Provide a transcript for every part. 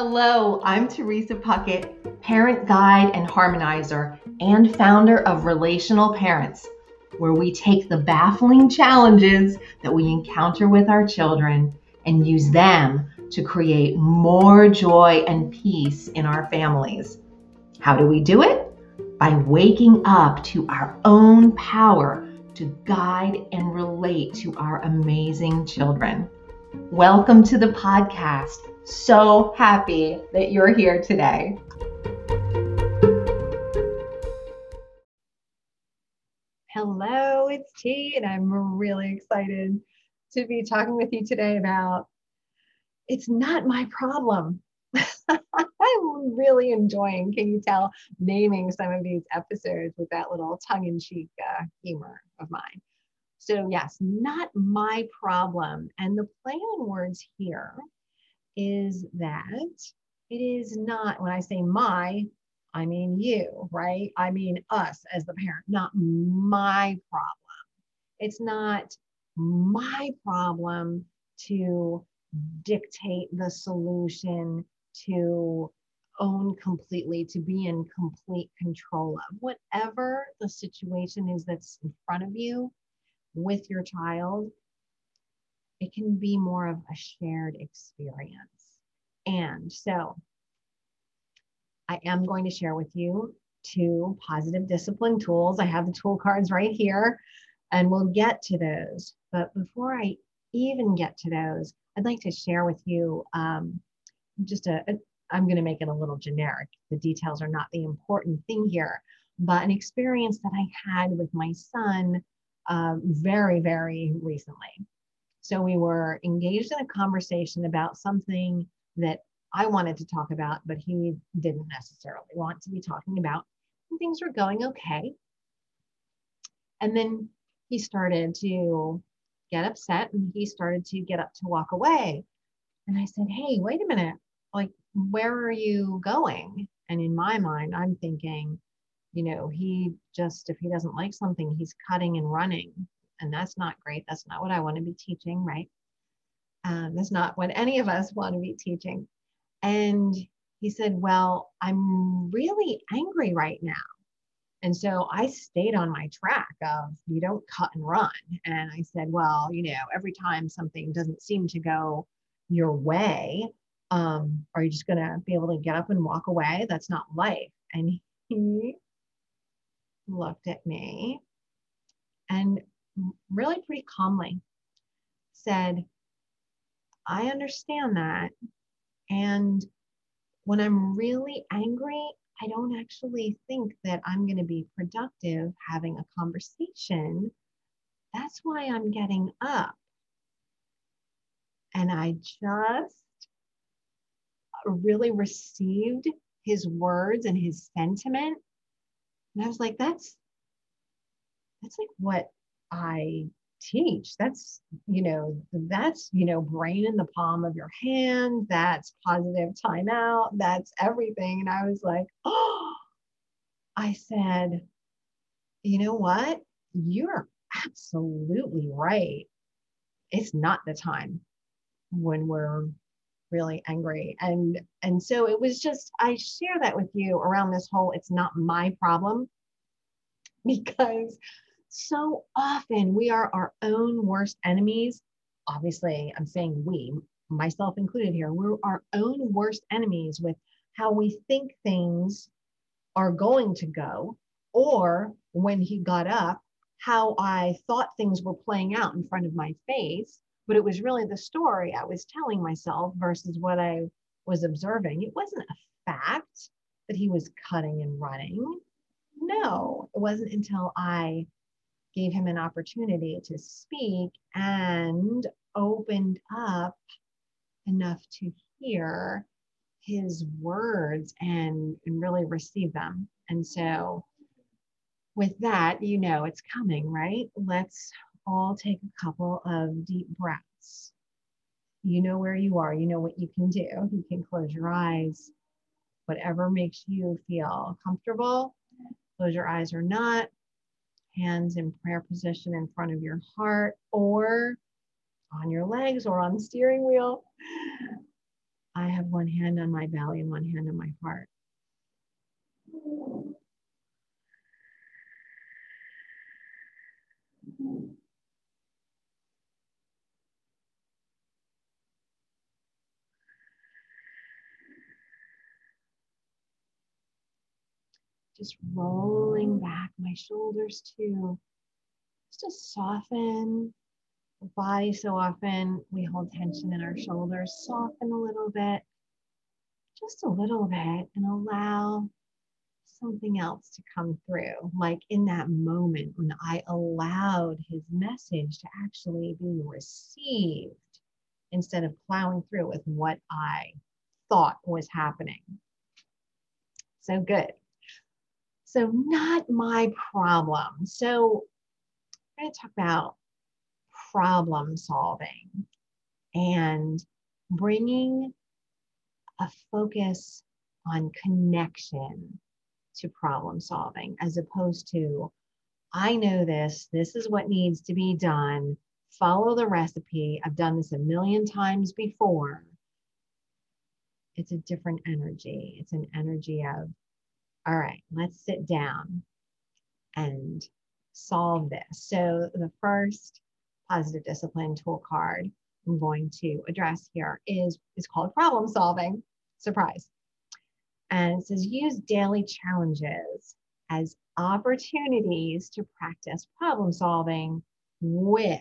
Hello, I'm Teresa Puckett, parent guide and harmonizer, and founder of Relational Parents, where we take the baffling challenges that we encounter with our children and use them to create more joy and peace in our families. How do we do it? By waking up to our own power to guide and relate to our amazing children. Welcome to the podcast. So happy that you're here today. Hello, it's T, and I'm really excited to be talking with you today about it's not my problem. I'm really enjoying, can you tell, naming some of these episodes with that little tongue in cheek uh, humor of mine. So, yes, not my problem. And the play on words here is that it is not, when I say my, I mean you, right? I mean us as the parent, not my problem. It's not my problem to dictate the solution, to own completely, to be in complete control of. Whatever the situation is that's in front of you with your child, it can be more of a shared experience. And so I am going to share with you two positive discipline tools. I have the tool cards right here, and we'll get to those. But before I even get to those, I'd like to share with you um, just a, a I'm going to make it a little generic. The details are not the important thing here, but an experience that I had with my son uh, very, very recently. So we were engaged in a conversation about something that I wanted to talk about, but he didn't necessarily want to be talking about. And things were going okay. And then he started to get upset and he started to get up to walk away. And I said, Hey, wait a minute. Like, where are you going? And in my mind, I'm thinking, you know, he just, if he doesn't like something, he's cutting and running and that's not great. That's not what I want to be teaching, right? Um, that's not what any of us want to be teaching. And he said, Well, I'm really angry right now. And so I stayed on my track of you don't cut and run. And I said, Well, you know, every time something doesn't seem to go your way, um, are you just going to be able to get up and walk away? That's not life. And he looked at me and really pretty calmly said, I understand that. And when I'm really angry, I don't actually think that I'm going to be productive having a conversation. That's why I'm getting up. And I just really received his words and his sentiment. And I was like, that's that's like what I teach. That's, you know, that's, you know, brain in the palm of your hand. That's positive timeout. That's everything. And I was like, oh, I said, you know what? You're absolutely right. It's not the time when we're really angry and and so it was just i share that with you around this whole it's not my problem because so often we are our own worst enemies. Obviously, I'm saying we, myself included here, we're our own worst enemies with how we think things are going to go, or when he got up, how I thought things were playing out in front of my face. But it was really the story I was telling myself versus what I was observing. It wasn't a fact that he was cutting and running. No, it wasn't until I gave him an opportunity to speak and opened up enough to hear his words and, and really receive them. And so, with that, you know it's coming, right? Let's all take a couple of deep breaths. You know where you are, you know what you can do. You can close your eyes, whatever makes you feel comfortable. Close your eyes or not hands in prayer position in front of your heart or on your legs or on the steering wheel. I have one hand on my belly and one hand on my heart. Just rolling back my shoulders too, just to soften the body. So often we hold tension in our shoulders, soften a little bit, just a little bit, and allow something else to come through. Like in that moment when I allowed his message to actually be received instead of plowing through with what I thought was happening. So good. So, not my problem. So, I'm going to talk about problem solving and bringing a focus on connection to problem solving as opposed to, I know this, this is what needs to be done, follow the recipe. I've done this a million times before. It's a different energy. It's an energy of, all right, let's sit down and solve this. So, the first positive discipline tool card I'm going to address here is, is called problem solving. Surprise. And it says use daily challenges as opportunities to practice problem solving with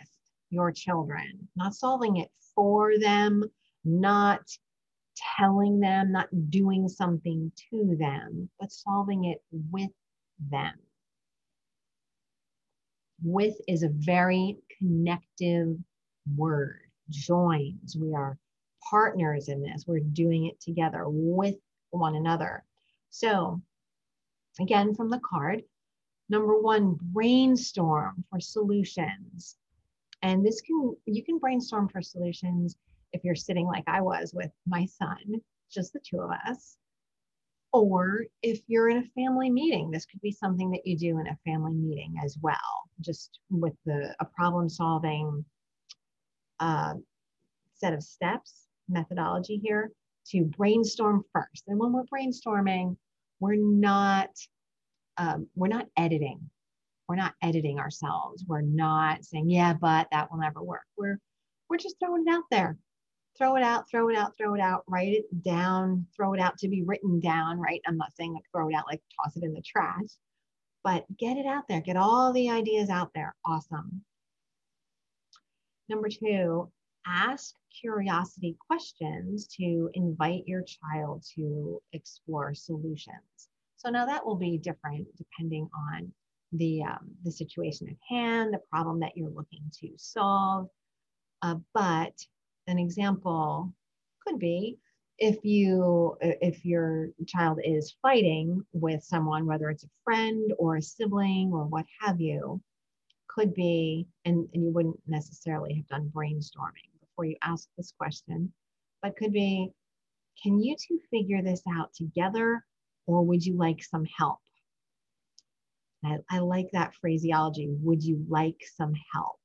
your children, not solving it for them, not telling them, not doing something to them, but solving it with them. With is a very connective word, joins. We are partners in this. We're doing it together with one another. So, again, from the card, number one, brainstorm for solutions. And this can, you can brainstorm for solutions if you're sitting like I was with my son, just the two of us. Or if you're in a family meeting, this could be something that you do in a family meeting as well, just with the a problem solving uh, set of steps, methodology here to brainstorm first. And when we're brainstorming, we're not um, we're not editing. We're not editing ourselves. We're not saying, yeah, but that will never work. We're we're just throwing it out there. Throw it out, throw it out, throw it out, write it down, throw it out to be written down, right? I'm not saying like throw it out like toss it in the trash, but get it out there. Get all the ideas out there. Awesome. Number two, ask curiosity questions to invite your child to explore solutions. So now that will be different depending on the, um, the situation at hand, the problem that you're looking to solve. Uh, but an example could be if you if your child is fighting with someone whether it's a friend or a sibling or what have you could be and, and you wouldn't necessarily have done brainstorming before you ask this question, but could be can you two figure this out together or would you like some help? I, I like that phraseology. Would you like some help?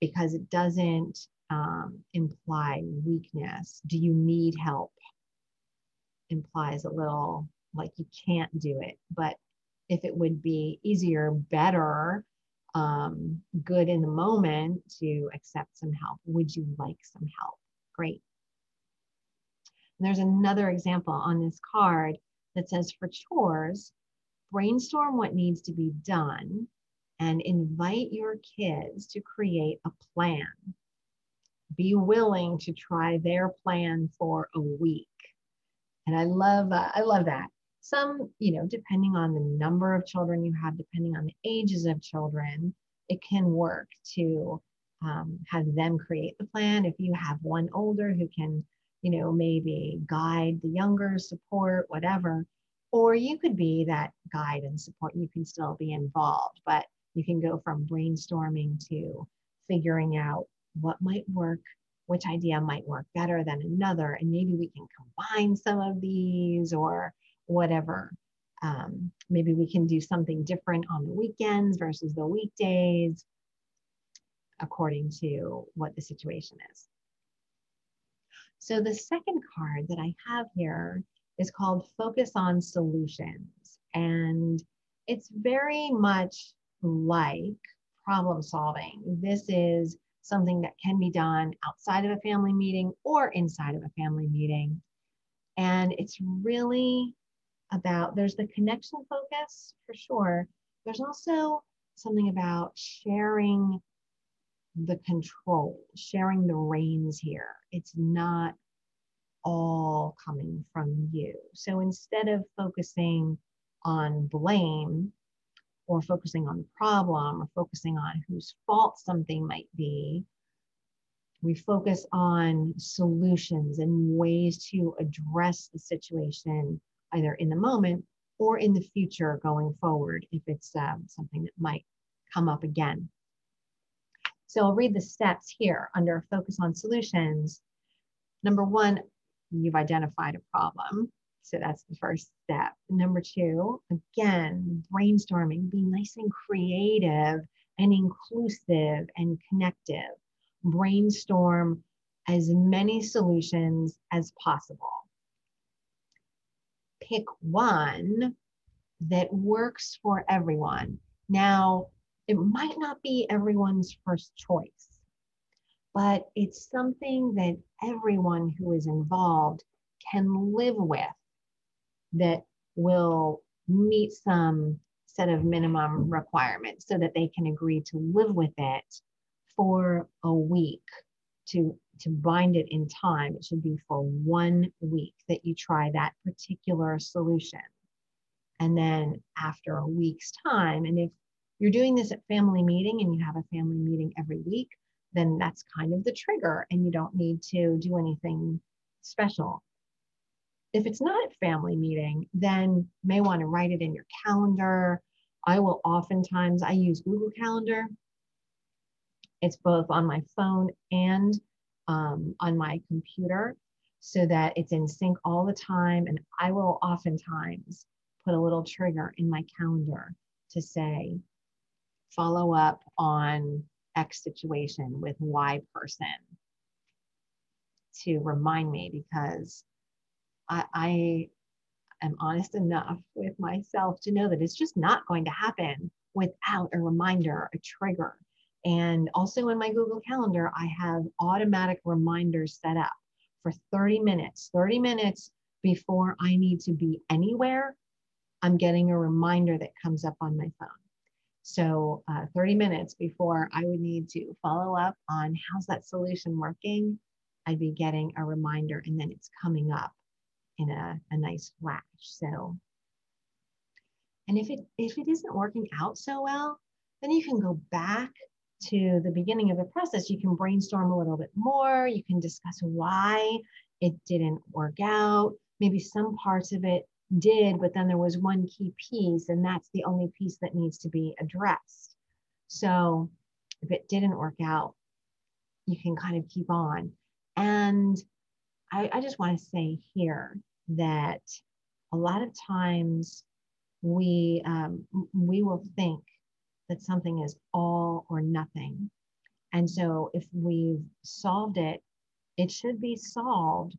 Because it doesn't um, imply weakness. Do you need help? Implies a little like you can't do it. But if it would be easier, better um, good in the moment to accept some help. Would you like some help? Great. And there's another example on this card that says for chores, brainstorm what needs to be done and invite your kids to create a plan. Be willing to try their plan for a week. And I love, uh, I love that some, you know, depending on the number of children you have, depending on the ages of children, it can work to um, have them create the plan. If you have one older who can, you know, maybe guide the younger, support, whatever, or you could be that guide and support. You can still be involved, but you can go from brainstorming to figuring out what might work, which idea might work better than another, and maybe we can combine some of these or whatever. Um, maybe we can do something different on the weekends versus the weekdays, according to what the situation is. So the second card that I have here is called Focus on Solutions. And it's very much like problem solving. This is something that can be done outside of a family meeting or inside of a family meeting. And it's really about there's the connection focus for sure. There's also something about sharing the control, sharing the reins here. It's not all coming from you. So instead of focusing on blame or focusing on the problem or focusing on whose fault something might be, we focus on solutions and ways to address the situation either in the moment or in the future going forward if it's um, something that might come up again. So I'll read the steps here under focus on solutions. Number one, you've identified a problem. So that's the first step. Number two, again, brainstorming, be nice and creative and inclusive and connective. Brainstorm as many solutions as possible pick one that works for everyone. Now, it might not be everyone's first choice, but it's something that everyone who is involved can live with that will meet some set of minimum requirements so that they can agree to live with it for a week to to bind it in time, it should be for one week that you try that particular solution. And then after a week's time, and if you're doing this at family meeting and you have a family meeting every week, then that's kind of the trigger and you don't need to do anything special. If it's not at family meeting, then you may want to write it in your calendar. I will oftentimes, I use Google Calendar. It's both on my phone and um, on my computer so that it's in sync all the time. And I will oftentimes put a little trigger in my calendar to say, follow up on X situation with Y person to remind me because I, I am honest enough with myself to know that it's just not going to happen without a reminder, a trigger. And also in my Google Calendar, I have automatic reminders set up for 30 minutes. 30 minutes before I need to be anywhere, I'm getting a reminder that comes up on my phone. So, uh, 30 minutes before I would need to follow up on how's that solution working, I'd be getting a reminder and then it's coming up in a, a nice flash. So, and if it if it isn't working out so well, then you can go back to the beginning of the process, you can brainstorm a little bit more. You can discuss why it didn't work out. Maybe some parts of it did, but then there was one key piece, and that's the only piece that needs to be addressed. So if it didn't work out, you can kind of keep on. And I, I just want to say here that a lot of times we um, we will think that something is all or nothing. And so if we've solved it, it should be solved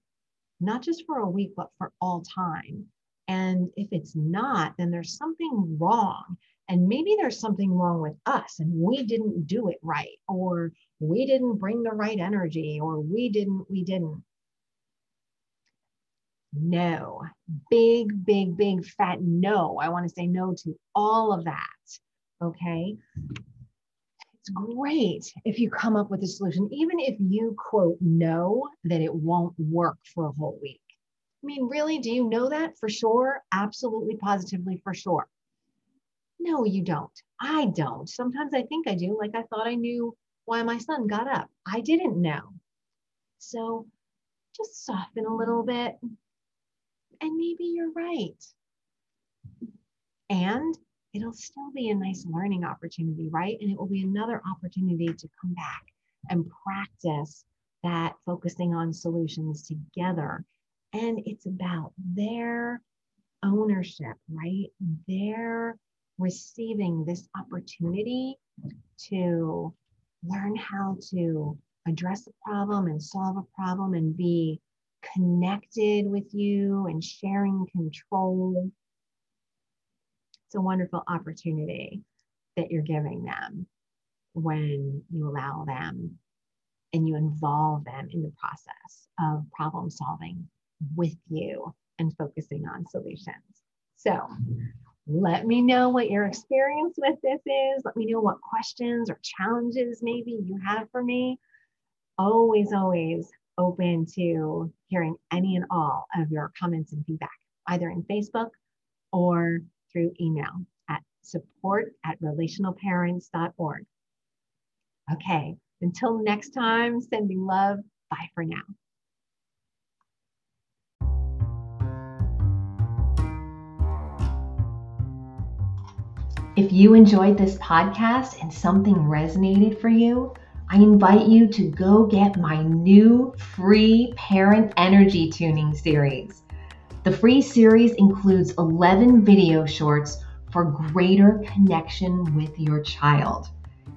not just for a week, but for all time. And if it's not, then there's something wrong. And maybe there's something wrong with us and we didn't do it right, or we didn't bring the right energy, or we didn't, we didn't. No, big, big, big fat no. I want to say no to all of that okay? It's great if you come up with a solution, even if you quote know that it won't work for a whole week. I mean, really, do you know that for sure? Absolutely, positively, for sure. No, you don't. I don't. Sometimes I think I do, like I thought I knew why my son got up. I didn't know. So just soften a little bit, and maybe you're right. And it'll still be a nice learning opportunity, right? And it will be another opportunity to come back and practice that focusing on solutions together. And it's about their ownership, right? They're receiving this opportunity to learn how to address a problem and solve a problem and be connected with you and sharing control. It's a wonderful opportunity that you're giving them when you allow them and you involve them in the process of problem solving with you and focusing on solutions. So, let me know what your experience with this is. Let me know what questions or challenges maybe you have for me. Always, always open to hearing any and all of your comments and feedback, either in Facebook or through email at support at relationalparents.org. Okay, until next time, sending love. Bye for now. If you enjoyed this podcast and something resonated for you, I invite you to go get my new free parent energy tuning series. The free series includes 11 video shorts for greater connection with your child.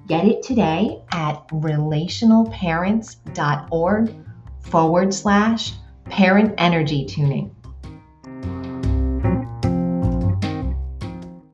Get it today at relationalparents.org forward slash parent energy tuning.